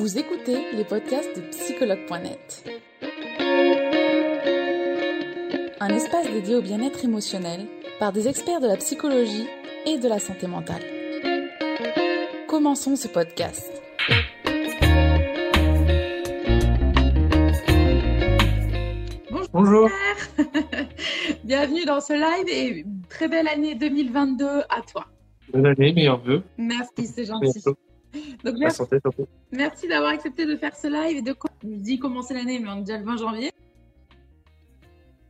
Vous écoutez les podcasts de psychologue.net. Un espace dédié au bien-être émotionnel par des experts de la psychologie et de la santé mentale. Commençons ce podcast. Bonjour. Bienvenue dans ce live et très belle année 2022 à toi. Bonne année, meilleurs vœux. Merci, c'est gentil. Donc, merci, santé, merci d'avoir accepté de faire ce live et de dis commencer l'année, mais on est déjà le 20 janvier.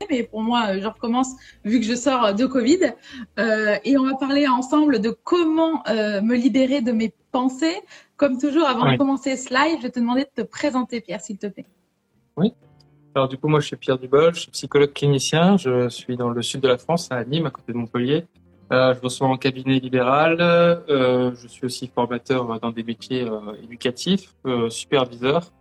Mais pour moi, je recommence vu que je sors de Covid. Euh, et on va parler ensemble de comment euh, me libérer de mes pensées. Comme toujours, avant de commencer ce live, je vais te demander de te présenter, Pierre, s'il te plaît. Oui. Alors du coup, moi, je suis Pierre Dubol, je suis psychologue clinicien. Je suis dans le sud de la France, à Nîmes, à côté de Montpellier. Euh, je reçois en cabinet libéral. Euh, je suis aussi formateur dans des métiers euh, éducatifs, superviseur.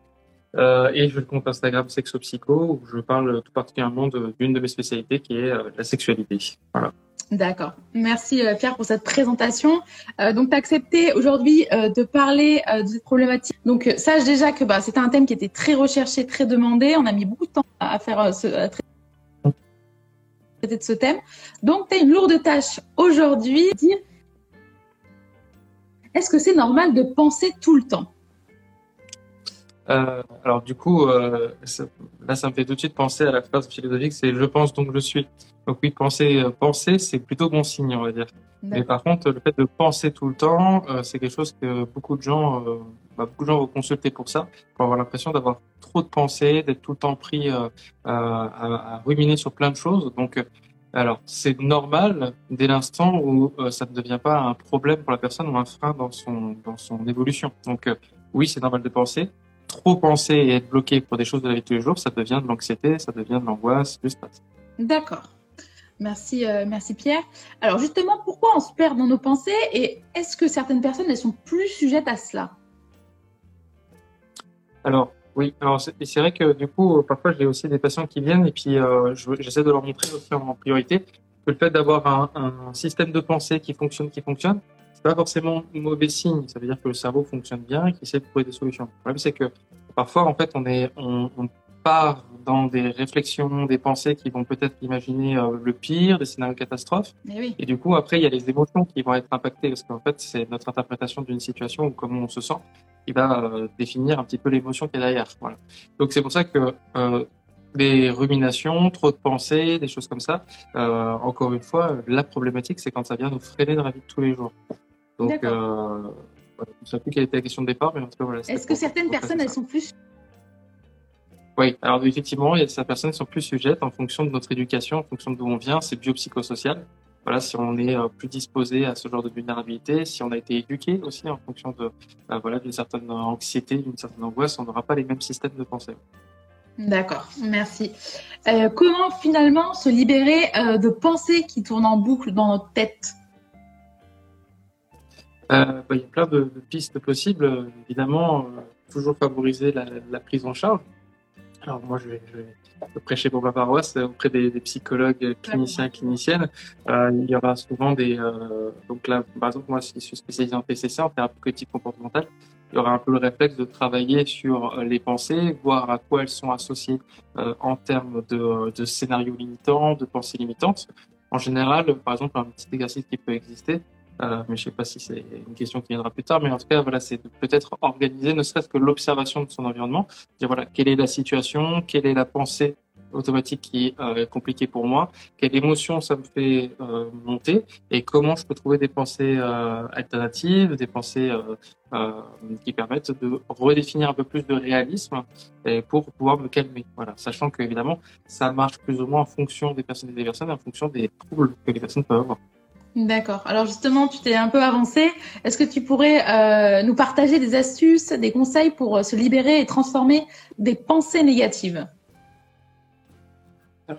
Et je compte Instagram Sexopsycho où je parle tout particulièrement d'une de, mes spécialités qui est la sexualité. Voilà. D'accord. Merci Pierre pour cette présentation. Donc, tu as accepté aujourd'hui de parler de cette problématique. Donc, sache déjà que bah, c'était un thème qui était très recherché, très demandé. On a mis beaucoup de temps à faire ce, à de ce thème. Donc, tu as une lourde tâche aujourd'hui. Dire, est-ce que c'est normal de penser tout le temps? Euh, alors du coup, euh, ça, là, ça me fait tout de suite penser à la phrase philosophique, c'est je pense donc je suis. Donc oui, penser, euh, penser, c'est plutôt bon signe, on va dire. Mais par contre, le fait de penser tout le temps, euh, c'est quelque chose que beaucoup de gens, bah, beaucoup de gens vont consulter pour ça, pour avoir l'impression d'avoir trop de pensées, d'être tout le temps pris à, à, ruminer sur plein de choses. Donc alors, c'est normal dès l'instant où ça ne devient pas un problème pour la personne ou un frein dans son dans son évolution. Donc oui, c'est normal de penser, trop penser et être bloqué pour des choses de la vie de tous les jours, ça devient de l'anxiété, ça devient de l'angoisse, du stress. D'accord. Merci, euh, merci Pierre. Alors justement, pourquoi on se perd dans nos pensées et est-ce que certaines personnes elles sont plus sujettes à cela? Alors oui, alors c'est vrai que du coup, parfois j'ai aussi des patients qui viennent et puis euh, j'essaie de leur montrer aussi en priorité que le fait d'avoir un, un, système de pensée qui fonctionne, qui fonctionne, c'est pas forcément un mauvais signe. Ça veut dire que le cerveau fonctionne bien et qu'il essaie de trouver des solutions. Le problème, c'est que parfois, en fait, on est, on, on part dans des réflexions, des pensées qui vont peut-être imaginer euh, le pire, des scénarios catastrophes. oui. Et du coup, après, il y a les émotions qui vont être impactées parce qu'en fait, c'est notre interprétation d'une situation ou comment on se sent qui va euh, définir un petit peu l'émotion qui est derrière. Voilà. Donc, c'est pour ça que euh, des ruminations, trop de pensées, des choses comme ça. Euh, encore une fois, la problématique, c'est quand ça vient nous freiner dans la vie de tous les jours. Donc, euh, je ne sais plus quelle était la question de départ, mais en tout cas, voilà. Est-ce que certaines personnes, elles sont plus oui, alors effectivement, il y a certaines personnes qui sont plus sujettes en fonction de notre éducation, en fonction d'où on vient, c'est biopsychosocial. Voilà, si on est euh, plus disposé à ce genre de vulnérabilité, si on a été éduqué aussi en fonction de euh, voilà d'une certaine anxiété, d'une certaine angoisse, on n'aura pas les mêmes systèmes de pensée. D'accord, merci. Euh, comment finalement se libérer euh, de pensées qui tournent en boucle dans notre tête? Bah, Il y a plein de, pistes possibles. Évidemment, euh, toujours favoriser la, prise en charge. Alors moi, je vais, prêcher pour ma paroisse auprès des, psychologues cliniciens, cliniciennes. Euh, il y aura souvent des... donc là, par exemple, moi, je suis spécialisé en PCC, en thérapie comportementale il y aura un peu le réflexe de travailler sur euh, les pensées, voir à quoi elles sont associées euh, en termes de scénarios limitants, de pensées limitantes. En général, par exemple, un petit exercice qui peut exister, euh, mais je sais pas si c'est une question qui viendra plus tard, mais en tout cas, voilà, c'est peut-être organiser ne serait-ce que l'observation de son environnement, dire voilà, quelle est la situation, quelle est la pensée automatique qui est euh, compliqué pour moi, quelle émotion ça me fait euh, monter et comment je peux trouver des pensées alternatives, des pensées qui permettent de redéfinir un peu plus de réalisme pour pouvoir me calmer. Voilà, sachant que évidemment ça marche plus ou moins en fonction des personnes et des personnes, en fonction des troubles que les personnes peuvent avoir. D'accord. Alors justement, tu t'es un peu avancé. Est-ce que tu pourrais euh, nous partager des astuces, des conseils pour se libérer et transformer des pensées négatives?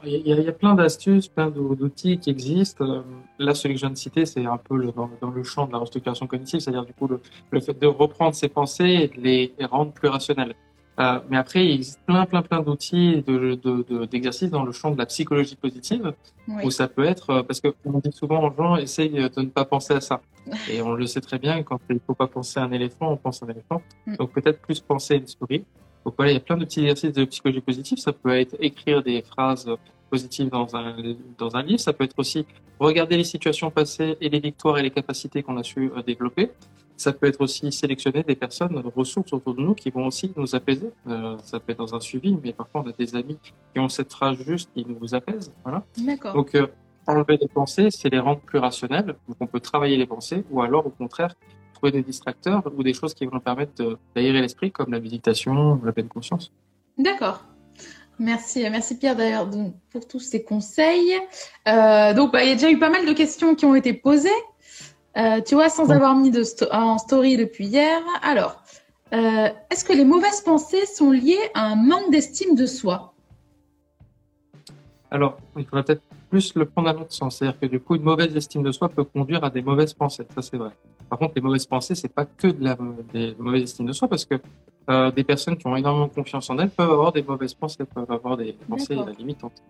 Il, y a, plein d'astuces, plein d'outils qui existent. Euh, là, celui que je viens de citer, c'est un peu dans, le champ de la restructuration cognitive, c'est-à-dire du coup le, le, fait de reprendre ses pensées et de les rendre plus rationnelles. Euh, mais après, il existe plein, plein, plein d'outils de, de, d'exercices dans le champ de la psychologie positive, où ça peut être, euh, parce qu'on dit souvent aux gens, essaye de ne pas penser à ça. Et on le sait très bien, quand il ne faut pas penser à un éléphant, on pense à un éléphant. Mm. Donc peut-être plus penser à une souris. Donc voilà, il y a plein de petits exercices de psychologie positive. Ça peut être écrire des phrases positives dans un, dans un livre. Ça peut être aussi regarder les situations passées et les victoires et les capacités qu'on a su euh, développer. Ça peut être aussi sélectionner des personnes ressources autour de nous qui vont aussi nous apaiser. Euh, ça peut être dans un suivi, mais parfois on a des amis qui ont cette phrase juste qui nous apaise. Voilà. D'accord. Donc euh, enlever les pensées, c'est les rendre plus rationnelles. Donc on peut travailler les pensées, ou alors au contraire trouver des distracteurs ou des choses qui vont nous permettre d'aérer l'esprit, comme la méditation, la pleine conscience. D'accord. Merci, merci Pierre d'ailleurs pour tous ces conseils. Euh, donc, bah, il y a déjà eu pas mal de questions qui ont été posées. Euh, tu vois, sans avoir mis de en story depuis hier. Alors, euh, est-ce que les mauvaises pensées sont liées à un manque d'estime de soi? Alors, il faudrait peut-être plus le prendre à l'autre sens. C'est-à-dire que du coup, une mauvaise estime de soi peut conduire à des mauvaises pensées. Ça, c'est vrai. Par contre, les mauvaises pensées, c'est pas que de la des mauvaises estimes de soi, parce que euh, des personnes qui ont énormément confiance en elles peuvent avoir des mauvaises pensées, peuvent avoir des pensées limitantes.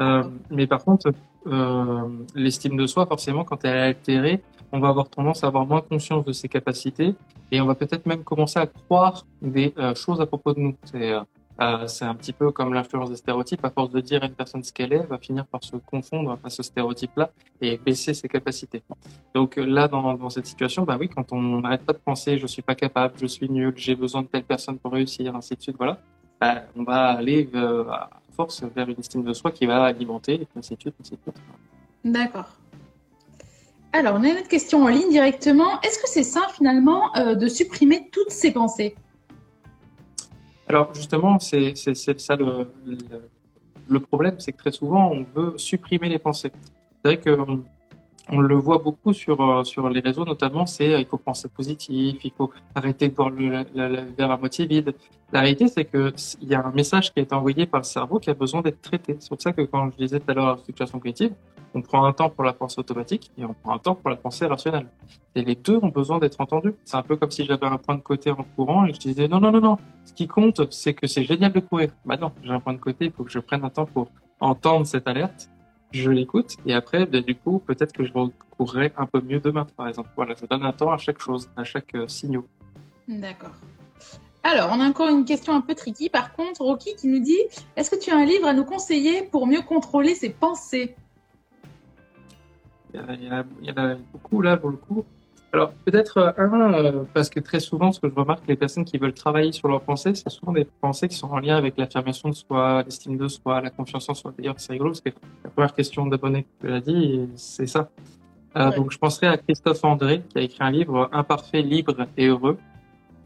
Euh, mais par contre, euh, l'estime de soi, forcément, quand elle est altérée, on va avoir tendance à avoir moins conscience de ses capacités et on va peut-être même commencer à croire des euh, choses à propos de nous. C'est euh, euh, un petit peu comme l'influence des stéréotypes. À force de dire à une personne ce qu'elle est, elle va finir par se confondre à ce stéréotype-là et baisser ses capacités. Donc là, dans, dans cette situation, bah oui, quand on n'arrête pas de penser je suis pas capable, je suis nul, j'ai besoin de telle personne pour réussir, ainsi de suite, voilà, bah, on va aller force vers une estime de soi qui va alimenter, et ainsi de suite, ainsi de suite. D'accord. Alors, on a une autre question en ligne directement. Est-ce que c'est sain finalement euh, de supprimer toutes ces pensées? Alors justement, c'est ça le, le, problème, c'est que très souvent, on veut supprimer les pensées. C'est vrai que on le voit beaucoup sur euh, sur les réseaux notamment c'est euh, il faut penser positif il faut arrêter de voir le, verre à moitié vide. La réalité c'est que il y a un message qui est envoyé par le cerveau qui a besoin d'être traité. C'est pour ça que quand je disais tout à l'heure la situation cognitive on prend un temps pour la pensée automatique et on prend un temps pour la pensée rationnelle. Et les deux ont besoin d'être entendus. C'est un peu comme si j'avais un point de côté en courant et je disais non non non non. Ce qui compte c'est que c'est génial de courir. Bah non j'ai un point de côté il faut que je prenne un temps pour entendre cette alerte je l'écoute et après, ben, du coup, peut-être que je recourrai un peu mieux demain, par exemple. Voilà, je donne un temps à chaque chose, à chaque euh, signal. D'accord. Alors, on a encore une question un peu tricky. Par contre, Rocky qui nous dit Est-ce que tu as un livre à nous conseiller pour mieux contrôler ses pensées? Il y, il y, en a beaucoup là pour le coup. Alors peut-être euh, un, euh, parce que très souvent, ce que je remarque, les personnes qui veulent travailler sur leurs pensées, c'est souvent des pensées qui sont en lien avec l'affirmation de soi, l'estime de soi, la confiance en soi. D'ailleurs, c'est rigolo parce que la première question d'abonné que tu as dit, c'est ça. Euh, Donc je penserai à Christophe André qui a écrit un livre Imparfait, libre et heureux.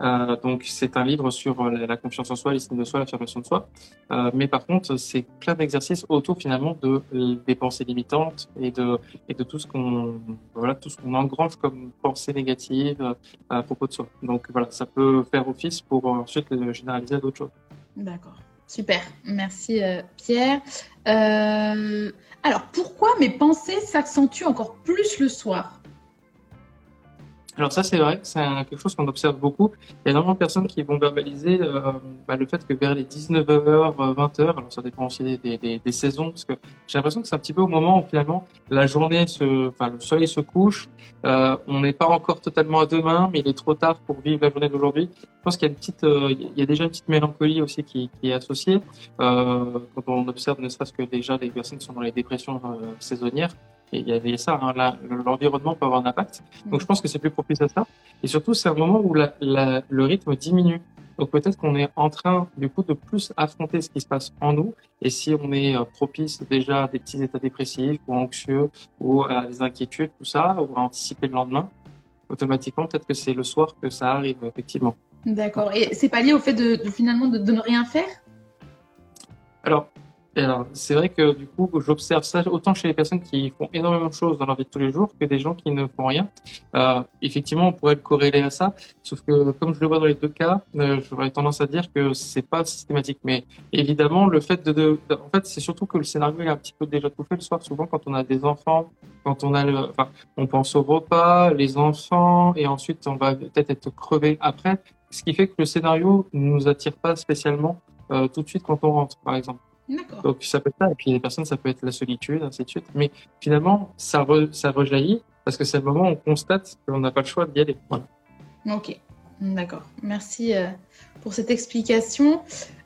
Euh, donc c'est un livre sur euh, la, confiance en soi, l'estime de soi, l'affirmation de soi. Euh, mais par contre, c'est plein d'exercices autour finalement de des pensées limitantes et de et de tout ce qu'on voilà tout ce qu'on engrange comme pensée négative à propos de soi. Donc voilà, ça peut faire office pour ensuite le généraliser à d'autres choses. D'accord. Super, merci Pierre. alors pourquoi mes pensées s'accentuent encore plus le soir? Alors ça, c'est vrai, c'est quelque chose qu'on observe beaucoup. Il y a énormément de personnes qui vont verbaliser euh, bah, le fait que vers les 19h, 20h, alors ça dépend aussi des, des, des saisons, parce que j'ai l'impression que c'est un petit peu au moment où finalement la journée, se, enfin le soleil se couche, euh, on n'est pas encore totalement à demain, mais il est trop tard pour vivre la journée d'aujourd'hui. Je pense qu'il y a une petite, euh, il y a déjà une petite mélancolie aussi qui, qui est associée euh, quand on observe ne serait-ce que déjà les personnes qui sont dans les dépressions euh, saisonnières. Et il y avait ça, hein, l'environnement peut avoir un impact. Donc je pense que c'est plus propice à ça. Et surtout, c'est un moment où la, la, le rythme diminue. Donc peut-être qu'on est en train du coup de plus affronter ce qui se passe en nous. Et si on est euh, propice déjà à des petits états dépressifs ou anxieux ou à des inquiétudes, tout ça, ou à anticiper le lendemain, automatiquement peut-être que c'est le soir que ça arrive effectivement. D'accord. Et c'est pas lié au fait de, de finalement de, de, ne rien faire? Alors alors, c'est vrai que du coup, j'observe ça autant chez les personnes qui font énormément de choses dans leur vie de tous les jours que des gens qui ne font rien. Euh, effectivement, on pourrait le corréler à ça, sauf que comme je le vois dans les deux cas, euh, j'aurais tendance à dire que c'est pas systématique. Mais évidemment, le fait de, de, en fait, c'est surtout que le scénario est un petit peu déjà tout fait le soir. Souvent, quand on a des enfants, quand on a le, enfin, on pense au repas, les enfants, et ensuite on va peut-être être crevé après. Ce qui fait que le scénario ne nous attire pas spécialement euh, tout de suite quand on rentre, par exemple. Donc ça peut être ça, et puis les personnes, ça peut être la solitude, ainsi de suite. Mais finalement, ça, ça rejaillit parce que c'est le moment où on constate qu'on n'a pas le choix d'y aller. Voilà. Ok, d'accord. Merci euh, pour cette explication.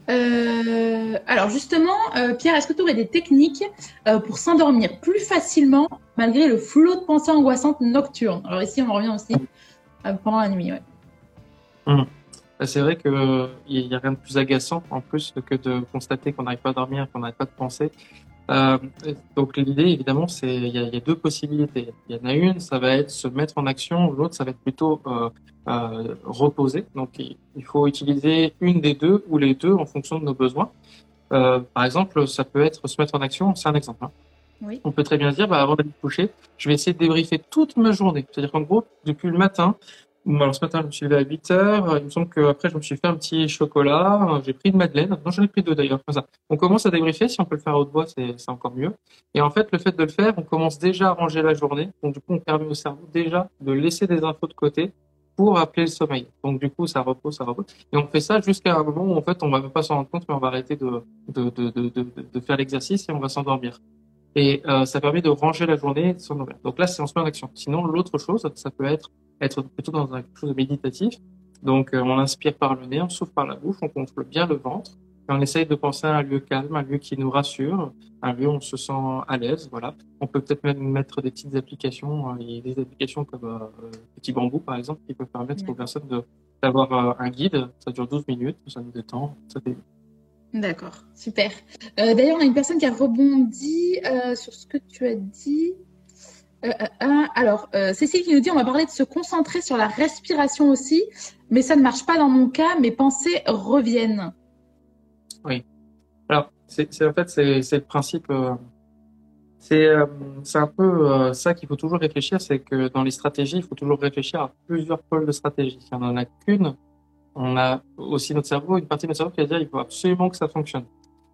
Euh, alors justement, euh, Pierre, est-ce que tu aurais des techniques pour s'endormir plus facilement malgré le flot de pensées angoissantes nocturnes? Alors ici, on revient aussi pendant la nuit. Ouais. Hum. Bah, c'est vrai qu'il n'y a rien de plus agaçant en plus que de constater qu'on n'arrive pas à dormir, qu'on n'arrive pas de penser. Euh, donc l'idée, évidemment, c'est il y, a deux possibilités. Il y en a une, ça va être se mettre en action. L'autre, ça va être plutôt euh, euh, reposer. Donc il faut utiliser une des deux ou les deux en fonction de nos besoins. Euh, par exemple, ça peut être se mettre en action. C'est un exemple. Hein. Oui. On peut très bien dire, bah, avant d'aller coucher, je vais essayer de débriefer toute ma journée. C'est-à-dire qu'en gros, depuis le matin, alors ce matin, je me suis levé à 8 heures. Il me semble qu'après, je me suis fait un petit chocolat. J'ai pris une madeleine. Non, j'en ai pris deux d'ailleurs. On commence à débriefer. Si on peut le faire à haute voix, c'est encore mieux. Et en fait, le fait de le faire, on commence déjà à ranger la journée. Donc du coup, on permet au cerveau déjà de laisser des infos de côté pour appeler le sommeil. Donc du coup, ça repose, ça repose. Et on fait ça jusqu'à un moment où en fait, on va même pas s'en rendre compte, mais on va arrêter de, de, de, de, de faire l'exercice et on va s'endormir. Et euh, ça permet de ranger la journée de s'endormir. Donc là, c'est en met en action. Sinon, l'autre chose, ça peut être être plutôt dans quelque chose de méditatif. Donc, euh, on inspire par le nez, on souffle par la bouche, on contrôle bien le ventre. Et on essaye de penser à un lieu calme, un lieu qui nous rassure, un lieu où on se sent à l'aise. Voilà. On peut peut-être même mettre des petites applications, il y a des applications comme euh, Petit Bambou, par exemple, qui peuvent permettre aux personnes d'avoir euh, un guide. Ça dure 12 minutes, ça nous détend, ça détend. D'accord, super. Euh, D'ailleurs, on a une personne qui a rebondi euh, sur ce que tu as dit. Euh, alors, Cécile qui nous dit on va parler de se concentrer sur la respiration aussi, mais ça ne marche pas dans mon cas, mes pensées reviennent. Oui. Alors, c'est en fait, c'est le principe. c'est un peu ça qu'il faut toujours réfléchir c'est que dans les stratégies, il faut toujours réfléchir à plusieurs pôles de stratégie. Si on n'en a qu'une, on a aussi notre cerveau, une partie de notre cerveau qui va dire il faut absolument que ça fonctionne.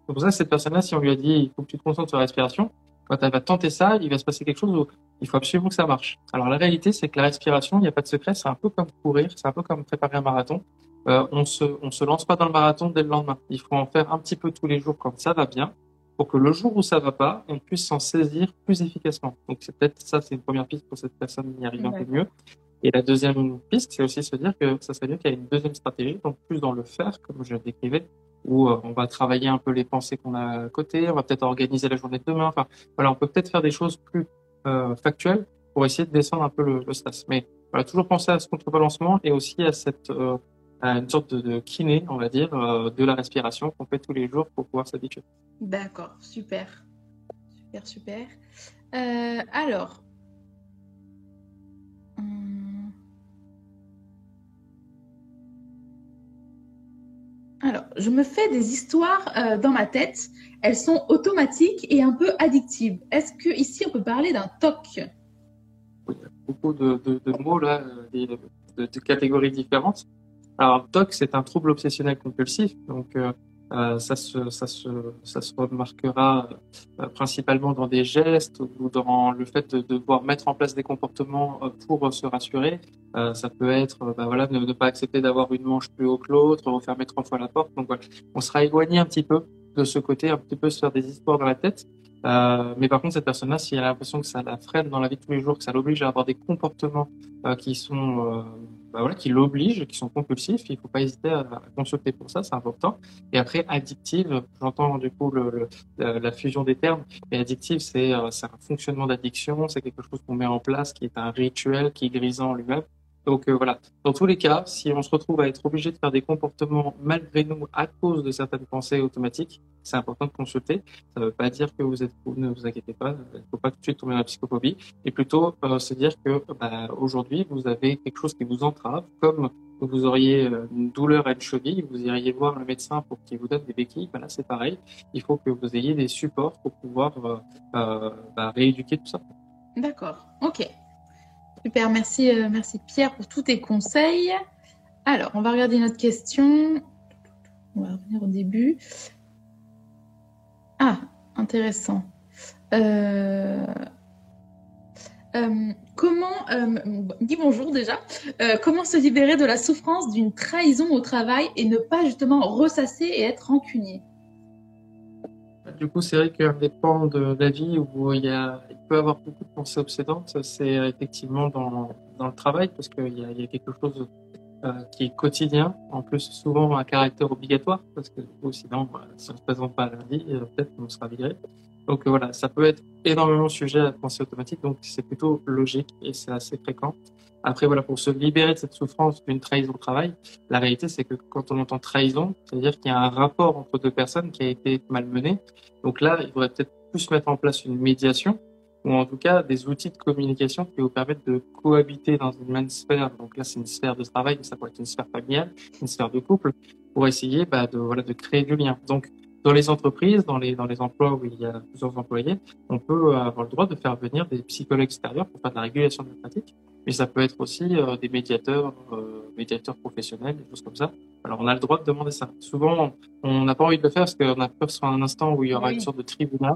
C'est pour ça, cette personne-là, si on lui a dit il faut que tu te concentres sur la respiration, quand elle va tenter ça, il va se passer quelque chose où il faut absolument que ça marche. Alors la réalité, c'est que la respiration, il n'y a pas de secret, c'est un peu comme courir, c'est un peu comme préparer un marathon. Euh, on se, on se lance pas dans le marathon dès le lendemain. Il faut en faire un petit peu tous les jours quand ça va bien, pour que le jour où ça va pas, on puisse s'en saisir plus efficacement. Donc c'est peut-être ça, c'est une première piste pour cette personne d'y arriver un peu mieux. Et la deuxième piste, c'est aussi se dire que ça serait bien qu'il y ait une deuxième stratégie, donc plus dans le faire, comme je décrivais, où euh, on va travailler un peu les pensées qu'on a à côté, on va peut-être organiser la journée de demain. Enfin, voilà, on peut peut-être faire des choses plus euh, factuelles pour essayer de descendre un peu le, le stress. Mais voilà, toujours penser à ce contrebalancement et aussi à cette euh, à une sorte de, kiné, on va dire, de la respiration qu'on fait tous les jours pour pouvoir s'habituer. D'accord, super, super, super. Alors. Hum... Alors, je me fais des histoires euh, dans ma tête. Elles sont automatiques et un peu addictives. Est-ce que ici on peut parler d'un TOC? Oui, il y a beaucoup de, mots là, de, de, catégories différentes. Alors, TOC, c'est un trouble obsessionnel compulsif. Donc, euh, euh, ça, se, ça, se, ça se remarquera euh, principalement dans des gestes ou dans le fait de, de devoir mettre en place des comportements euh, pour se rassurer. Ça peut être bah voilà, ne, ne pas accepter d'avoir une manche plus haut que l'autre, refermer trois fois la porte. Donc voilà, on sera éloigné un petit peu de ce côté, un petit peu se faire des histoires dans la tête. Euh, mais par contre, cette personne-là, si elle a l'impression que ça la freine dans la vie de tous les jours, que ça l'oblige à avoir des comportements euh, qui sont bah voilà, qui l'obligent, qui sont compulsifs. Il ne faut pas hésiter à, consulter pour ça, c'est important. Et après, addictive, j'entends du coup le, la fusion des termes. Et addictive, c'est euh, un fonctionnement d'addiction, c'est quelque chose qu'on met en place, qui est un rituel, qui est grisant en lui-même. Donc euh, voilà, dans tous les cas, si on se retrouve à être obligé de faire des comportements malgré nous à cause de certaines pensées automatiques, c'est important de consulter. Ça ne veut pas dire que vous êtes fou, ne vous inquiétez pas, il ne faut pas tout de suite tomber dans la psychophobie, et plutôt euh, se dire que bah, aujourd'hui vous avez quelque chose qui vous entrave, comme vous auriez euh, une douleur à une cheville, vous iriez voir le médecin pour qu'il vous donne des béquilles. Ben là, c'est pareil. Il faut que vous ayez des supports pour pouvoir euh, euh, bah, rééduquer tout ça. D'accord. Ok. Super. Merci, euh, merci Pierre pour tous tes conseils. Alors, on va regarder notre question. On va revenir au début. Ah, intéressant. Euh, euh, comment, dis bonjour déjà, comment se libérer de la souffrance d'une trahison au travail et ne pas justement ressasser et être rancunier? Du coup, c'est vrai qu'un des pans de la vie où il, peut avoir beaucoup de pensées obsédantes, c'est effectivement dans, le travail, parce qu'il y a, quelque chose euh, qui est quotidien, en plus souvent à caractère obligatoire, parce que sinon, bah, si on ne se présente pas à lundi, euh, peut-être qu'on sera viré. Donc euh, voilà, ça peut être énormément sujet à la pensée automatique, donc c'est plutôt logique et c'est assez fréquent. Après voilà, pour se libérer de cette souffrance d'une trahison au travail, la réalité c'est que quand on entend trahison, c'est-à-dire qu'il y a un rapport entre deux personnes qui a été malmené. Donc là, il faudrait peut-être plus mettre en place une médiation ou en tout cas des outils de communication qui vous permettent de cohabiter dans une même sphère. Donc là, c'est une sphère de travail, mais ça pourrait être une sphère familiale, une sphère de couple, pour essayer bah, de voilà de créer du lien. Donc dans les entreprises, dans les, dans les emplois où il y a plusieurs employés, on peut avoir le droit de faire venir des psychologues extérieurs pour faire de la régulation de la pratique. Mais ça peut être aussi euh, des médiateurs, euh, médiateurs professionnels, des choses comme ça. Alors on a le droit de demander ça. Souvent, on n'a pas envie de le faire parce qu'on a peur sur un instant où il y aura Oui. une sorte de tribunal.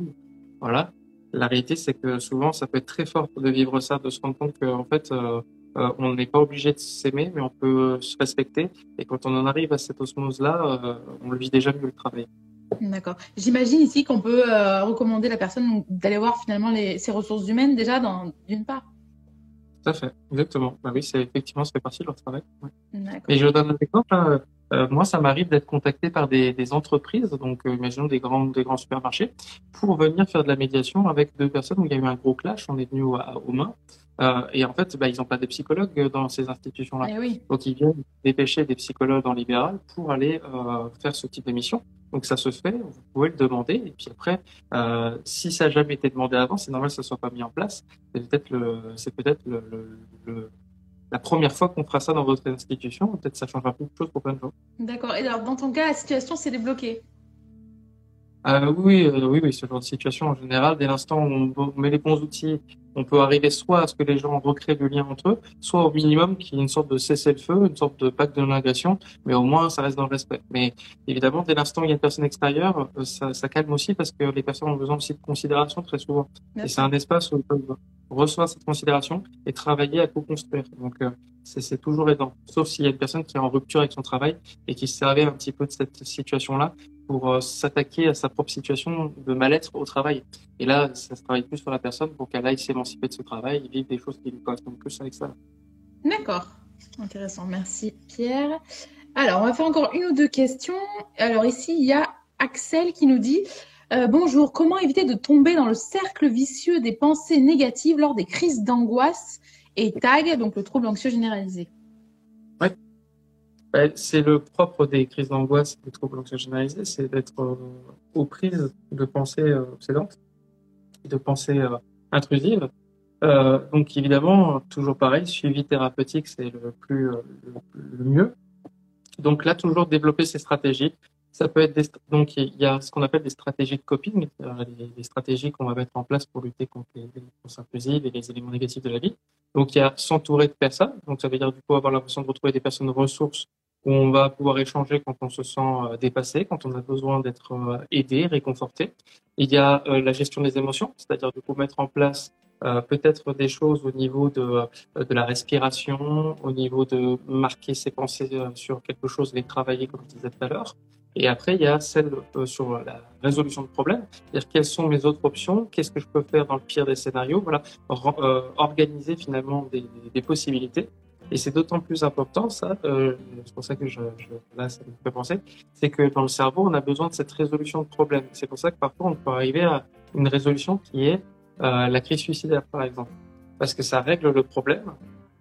Voilà. La réalité, c'est que souvent, ça peut être très fort de vivre ça, de se rendre compte qu'en fait, euh, on n'est pas obligé de s'aimer, mais on peut se respecter. Et quand on en arrive à cette osmose-là, on le vit déjà mieux le travail. D'accord. J'imagine ici qu'on peut recommander la personne d'aller voir finalement les, ses ressources humaines déjà d'une part. Tout à fait, exactement. Bah oui, c'est effectivement, ça fait partie de leur travail. Ouais. Et je donne un exemple. hein. Euh, moi, ça m'arrive d'être contacté par des, des entreprises, donc euh, imaginons des grands, des grands supermarchés, pour venir faire de la médiation avec deux personnes où il y a eu un gros clash. On est venu au- aux mains. Euh, et en fait, bah, ils n'ont pas de psychologues dans ces institutions-là. Eh oui. Donc, ils viennent dépêcher des psychologues en libéral pour aller euh, faire ce type d'émission. Donc, ça se fait, vous pouvez le demander. Et puis après, euh, si ça n'a jamais été demandé avant, c'est normal que ça ne soit pas mis en place. C'est peut-être la première fois qu'on fera ça dans votre institution. Peut-être ça changera beaucoup de choses pour plein de gens. D'accord. Et alors, dans ton cas, la situation s'est débloquée? Euh, oui, euh, oui, oui, ce genre de situation en général, dès l'instant où on met les bons outils, on peut arriver soit à ce que les gens recréent du lien entre eux, soit au minimum qu'il y ait une sorte de cessez-le-feu, une sorte de pacte de non-agression, mais au moins ça reste dans le respect. Mais évidemment, dès l'instant où il y a une personne extérieure, euh, ça, ça calme aussi parce que les personnes ont besoin aussi de considération très souvent. Et c'est un espace où ils peuvent recevoir cette considération et travailler à co-construire. Donc euh, c'est toujours aidant, sauf s'il y a une personne qui est en rupture avec son travail et qui se servait un petit peu de cette situation-là pour euh, s'attaquer à sa propre situation de mal-être au travail. Et là, ça se travaille plus sur la personne pour qu'elle aille s'émanciper de ce travail et vivre des choses qui lui correspondent plus avec ça. D'accord. Intéressant. Merci, Pierre. Alors, on va faire encore une ou deux questions. Alors, ici, il y a Axel qui nous dit euh, Bonjour, comment éviter de tomber dans le cercle vicieux des pensées négatives lors des crises d'angoisse et TAG, donc le trouble anxieux généralisé? Ben, c'est le propre des crises d'angoisse, des troubles anxieux généralisés, c'est d'être euh, aux prises de pensées euh, obsédantes, de pensées euh, intrusives. Euh, donc évidemment, toujours pareil, suivi thérapeutique, c'est le plus le, mieux. Donc là, toujours développer ces stratégies. Ça peut être donc il y a ce qu'on appelle des stratégies de coping, des, des stratégies qu'on va mettre en place pour lutter contre les, les pensées intrusives et les éléments négatifs de la vie. Donc il y a s'entourer de personnes. Donc ça veut dire du coup avoir l'impression de retrouver des personnes ressources où on va pouvoir échanger quand on se sent euh, dépassé, quand on a besoin d'être euh, aidé, réconforté. Il y a euh, la gestion des émotions, c'est-à-dire du coup mettre en place peut-être des choses au niveau de, de la respiration, au niveau de marquer ses pensées sur quelque chose, les travailler comme je disais tout à l'heure. Et après, il y a celle sur la résolution de problèmes, c'est-à-dire quelles sont mes autres options, qu'est-ce que je peux faire dans le pire des scénarios, voilà, Or- organiser finalement des possibilités. Et c'est d'autant plus important, ça, euh, c'est pour ça que je, je, là, ça me fait penser, c'est que dans le cerveau, on a besoin de cette résolution de problème. C'est pour ça que parfois, on peut arriver à une résolution qui est euh, la crise suicidaire, par exemple. Parce que ça règle le problème,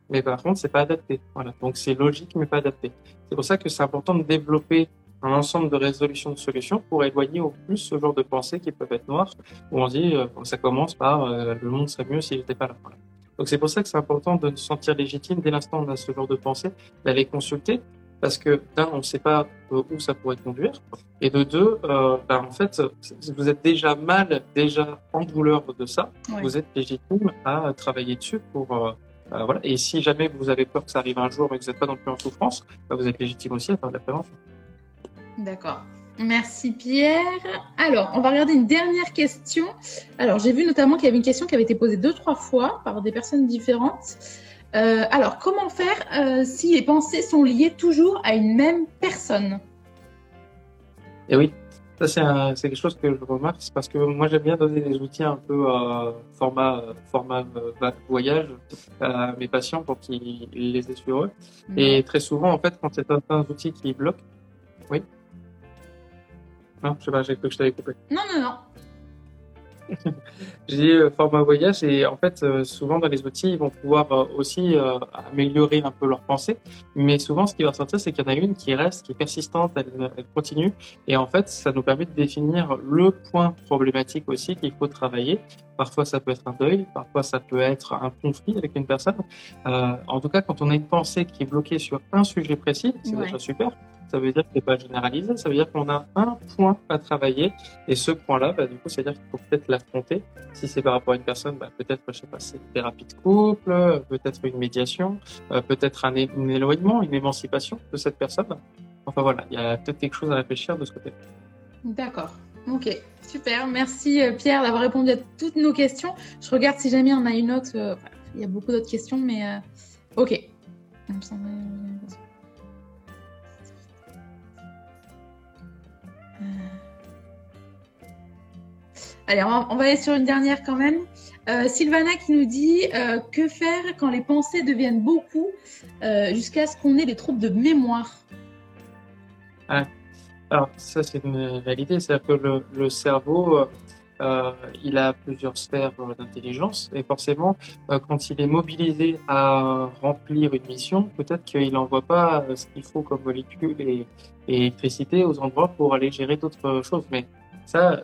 mais par contre, c'est pas adapté. Voilà. Donc, c'est logique, mais pas adapté. C'est pour ça que c'est important de développer un ensemble de résolutions de solutions pour éloigner au plus ce genre de pensées qui peuvent être noires, où on dit, euh, ça commence par euh, le monde serait mieux s'il n'était pas là. Voilà. Donc c'est pour ça que c'est important de se sentir légitime dès l'instant où on a ce genre de pensée, d'aller consulter, parce que d'un, on ne sait pas euh, où ça pourrait conduire, et de deux, euh, bah, en fait, vous êtes déjà mal, déjà en douleur de ça, vous êtes légitime à travailler dessus pour euh, euh, voilà. Et si jamais vous avez peur que ça arrive un jour et que vous n'êtes pas non plus en souffrance, bah, vous êtes légitime aussi à faire de la prévention. D'accord. Merci Pierre. Alors, on va regarder une dernière question. Alors, j'ai vu notamment qu'il y avait une question qui avait été posée deux, trois fois par des personnes différentes. Euh, alors, comment faire euh, si les pensées sont liées toujours à une même personne? Eh oui, ça, c'est quelque chose que je remarque, parce que moi, j'aime bien donner des outils un peu euh, format, format euh, voyage à mes patients pour qu'ils les aient sur eux. Et très souvent, en fait, quand c'est un outil qui bloque, oui. Non, je sais pas, j'ai cru que je t'avais coupé. Non, non, non. J'ai dit euh, format voyage et en fait euh, souvent dans les outils ils vont pouvoir euh, aussi améliorer un peu leur pensée. Mais souvent ce qui va ressortir c'est qu'il y en a une qui reste qui est persistante elle, elle, continue. Et en fait ça nous permet de définir le point problématique aussi qu'il faut travailler. Parfois ça peut être un deuil parfois ça peut être un conflit avec une personne. En tout cas quand on a une pensée qui est bloquée sur un sujet précis c'est déjà super ça veut dire que c'est pas généralisé, ça veut dire qu'on a un point à travailler et ce point-là, bah, du coup, c'est à dire qu'il faut peut-être l'affronter. Si c'est par rapport à une personne, bah, peut-être, je sais pas, c'est une thérapie de couple, peut-être une médiation, euh, peut-être un, éloignement, une émancipation de cette personne. Enfin voilà, il y a peut-être quelque chose à réfléchir de ce côté. D'accord. Ok, super. Merci euh, Pierre d'avoir répondu à toutes nos questions. Je regarde si jamais on a une autre. Euh, il y a beaucoup d'autres questions, mais ok. Allez, on va, aller sur une dernière quand même. Euh, Sylvana qui nous dit euh, que faire quand les pensées deviennent beaucoup euh, jusqu'à ce qu'on ait des troubles de mémoire? Ah, alors ça c'est une réalité, c'est-à-dire que le, cerveau, il a plusieurs sphères d'intelligence et forcément quand il est mobilisé à remplir une mission, peut-être qu'il n'envoie pas ce qu'il faut comme molécules et, et électricité aux endroits pour aller gérer d'autres choses. Mais ça,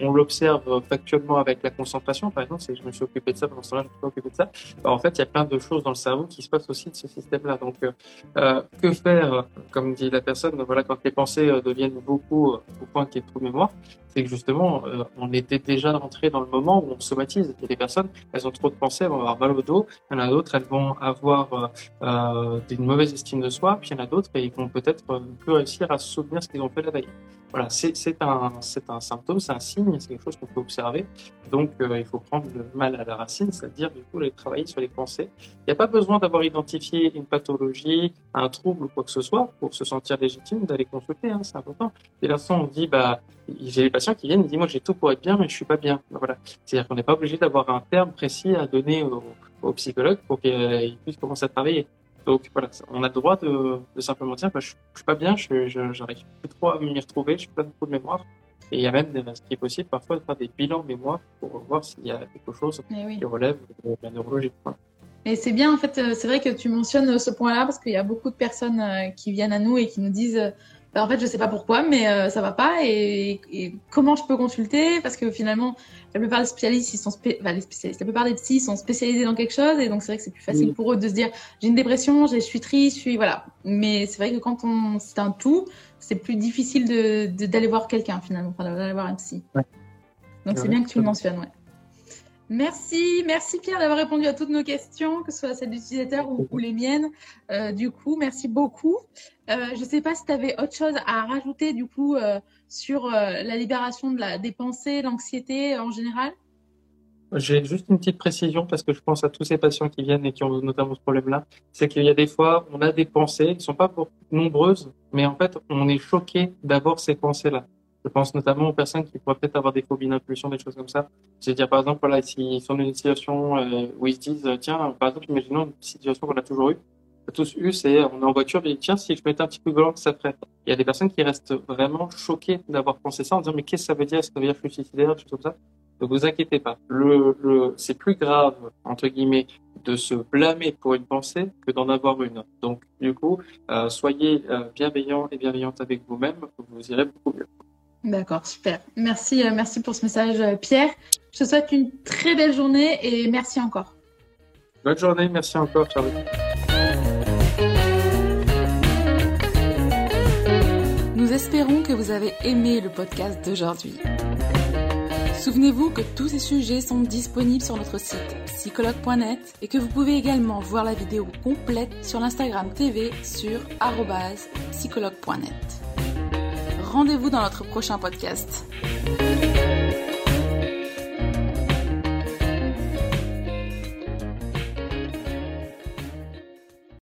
on l'observe factuellement avec la concentration, par exemple. Je me suis occupé de ça pendant ce temps-là, je me suis occupé de ça. Bah, en fait, il y a plein de choses dans le cerveau qui se passent aussi de ce système-là. Donc, euh, euh que faire, comme dit la personne, voilà, quand les pensées euh, deviennent beaucoup euh, au point qu'il y ait trop mémoire, c'est que justement, on était déjà rentré dans le moment où on somatise. Il y a des personnes, elles ont trop de pensées, elles vont avoir mal au dos. Il y en a d'autres, elles vont avoir euh, une mauvaise estime de soi. Puis il y en a d'autres, et ils vont peut-être plus réussir à se souvenir ce qu'ils ont fait la veille. Voilà, c'est un, un symptôme, c'est un signe, c'est quelque chose qu'on peut observer. Donc, euh, il faut prendre le mal à la racine, c'est-à-dire, du coup, aller travailler sur les pensées. Il n'y a pas besoin d'avoir identifié une pathologie, un trouble ou quoi que ce soit pour se sentir légitime d'aller consulter, hein, c'est important. Et l'instant, on dit, bah, j'ai des patients qui viennent et disent, moi, j'ai tout pour être bien, mais je suis pas bien. Voilà. C'est-à-dire qu'on n'est pas obligé d'avoir un terme précis à donner au, au psychologue pour qu'il puisse commencer à travailler. Donc voilà, on a le droit de, simplement dire, bah, je, je suis pas bien, je j'arrive plus trop à m'y retrouver, je suis pas trop de mémoire. Et il y a même ce qui est possible parfois de faire des bilans mémoire pour voir s'il y a quelque chose eh qui relève de la neurologie. Et c'est bien, en fait, euh, c'est vrai que tu mentionnes ce point-là parce qu'il y a beaucoup de personnes euh, qui viennent à nous et qui nous disent en fait, je sais pas pourquoi, mais euh, ça va pas. Et, comment je peux consulter? Parce que finalement, la plupart des spécialistes, ils sont les spécialistes, la plupart des psys sont spécialisés dans quelque chose, et donc c'est vrai que c'est plus facile pour eux de se dire j'ai une dépression, je suis triste, je suis voilà. Mais c'est vrai que quand on c'est un tout, c'est plus difficile de d'aller voir quelqu'un finalement, enfin, d'aller voir un psy. Donc c'est bien que tu le mentionnes, ouais. Merci, merci Pierre d'avoir répondu à toutes nos questions, que ce soit celles d'utilisateurs ou, les miennes. Euh, du coup, merci beaucoup. Euh, je ne sais pas si tu avais autre chose à rajouter du coup euh, sur la libération de la, des pensées, l'anxiété en général? J'ai juste une petite précision parce que je pense à tous ces patients qui viennent et qui ont notamment ce problème-là. C'est qu'il y a des fois, on a des pensées qui ne sont pas nombreuses, mais en fait, on est choqué d'avoir ces pensées-là. Je pense notamment aux personnes qui pourraient peut-être avoir des phobies d'impulsion, des choses comme ça. C'est-à-dire, par exemple, voilà, s'ils sont dans une situation euh, où ils se disent, tiens, par exemple, imaginons une situation qu'on a toujours eue. On a tous eu, c'est, on est en voiture, et tiens, si je mettais un petit peu de blanc, ça ferait. Il y a des personnes qui restent vraiment choquées d'avoir pensé ça en disant, mais qu'est-ce que ça veut dire? Est-ce que ça veut dire que je suis suicidaire, choses comme ça? Ne vous inquiétez pas. C'est plus grave, entre guillemets, de se blâmer pour une pensée que d'en avoir une. Donc, du coup, euh, soyez euh, bienveillants et bienveillantes avec vous-même, vous irez beaucoup mieux. D'accord, super. Merci, euh, merci pour ce message, euh, Pierre. Je te souhaite une très belle journée et merci encore. Bonne journée, merci encore Charlotte. Nous espérons que vous avez aimé le podcast d'aujourd'hui. Souvenez-vous que tous ces sujets sont disponibles sur notre site psychologue.net et que vous pouvez également voir la vidéo complète sur l'Instagram TV sur psychologue.net. Rendez-vous dans notre prochain podcast.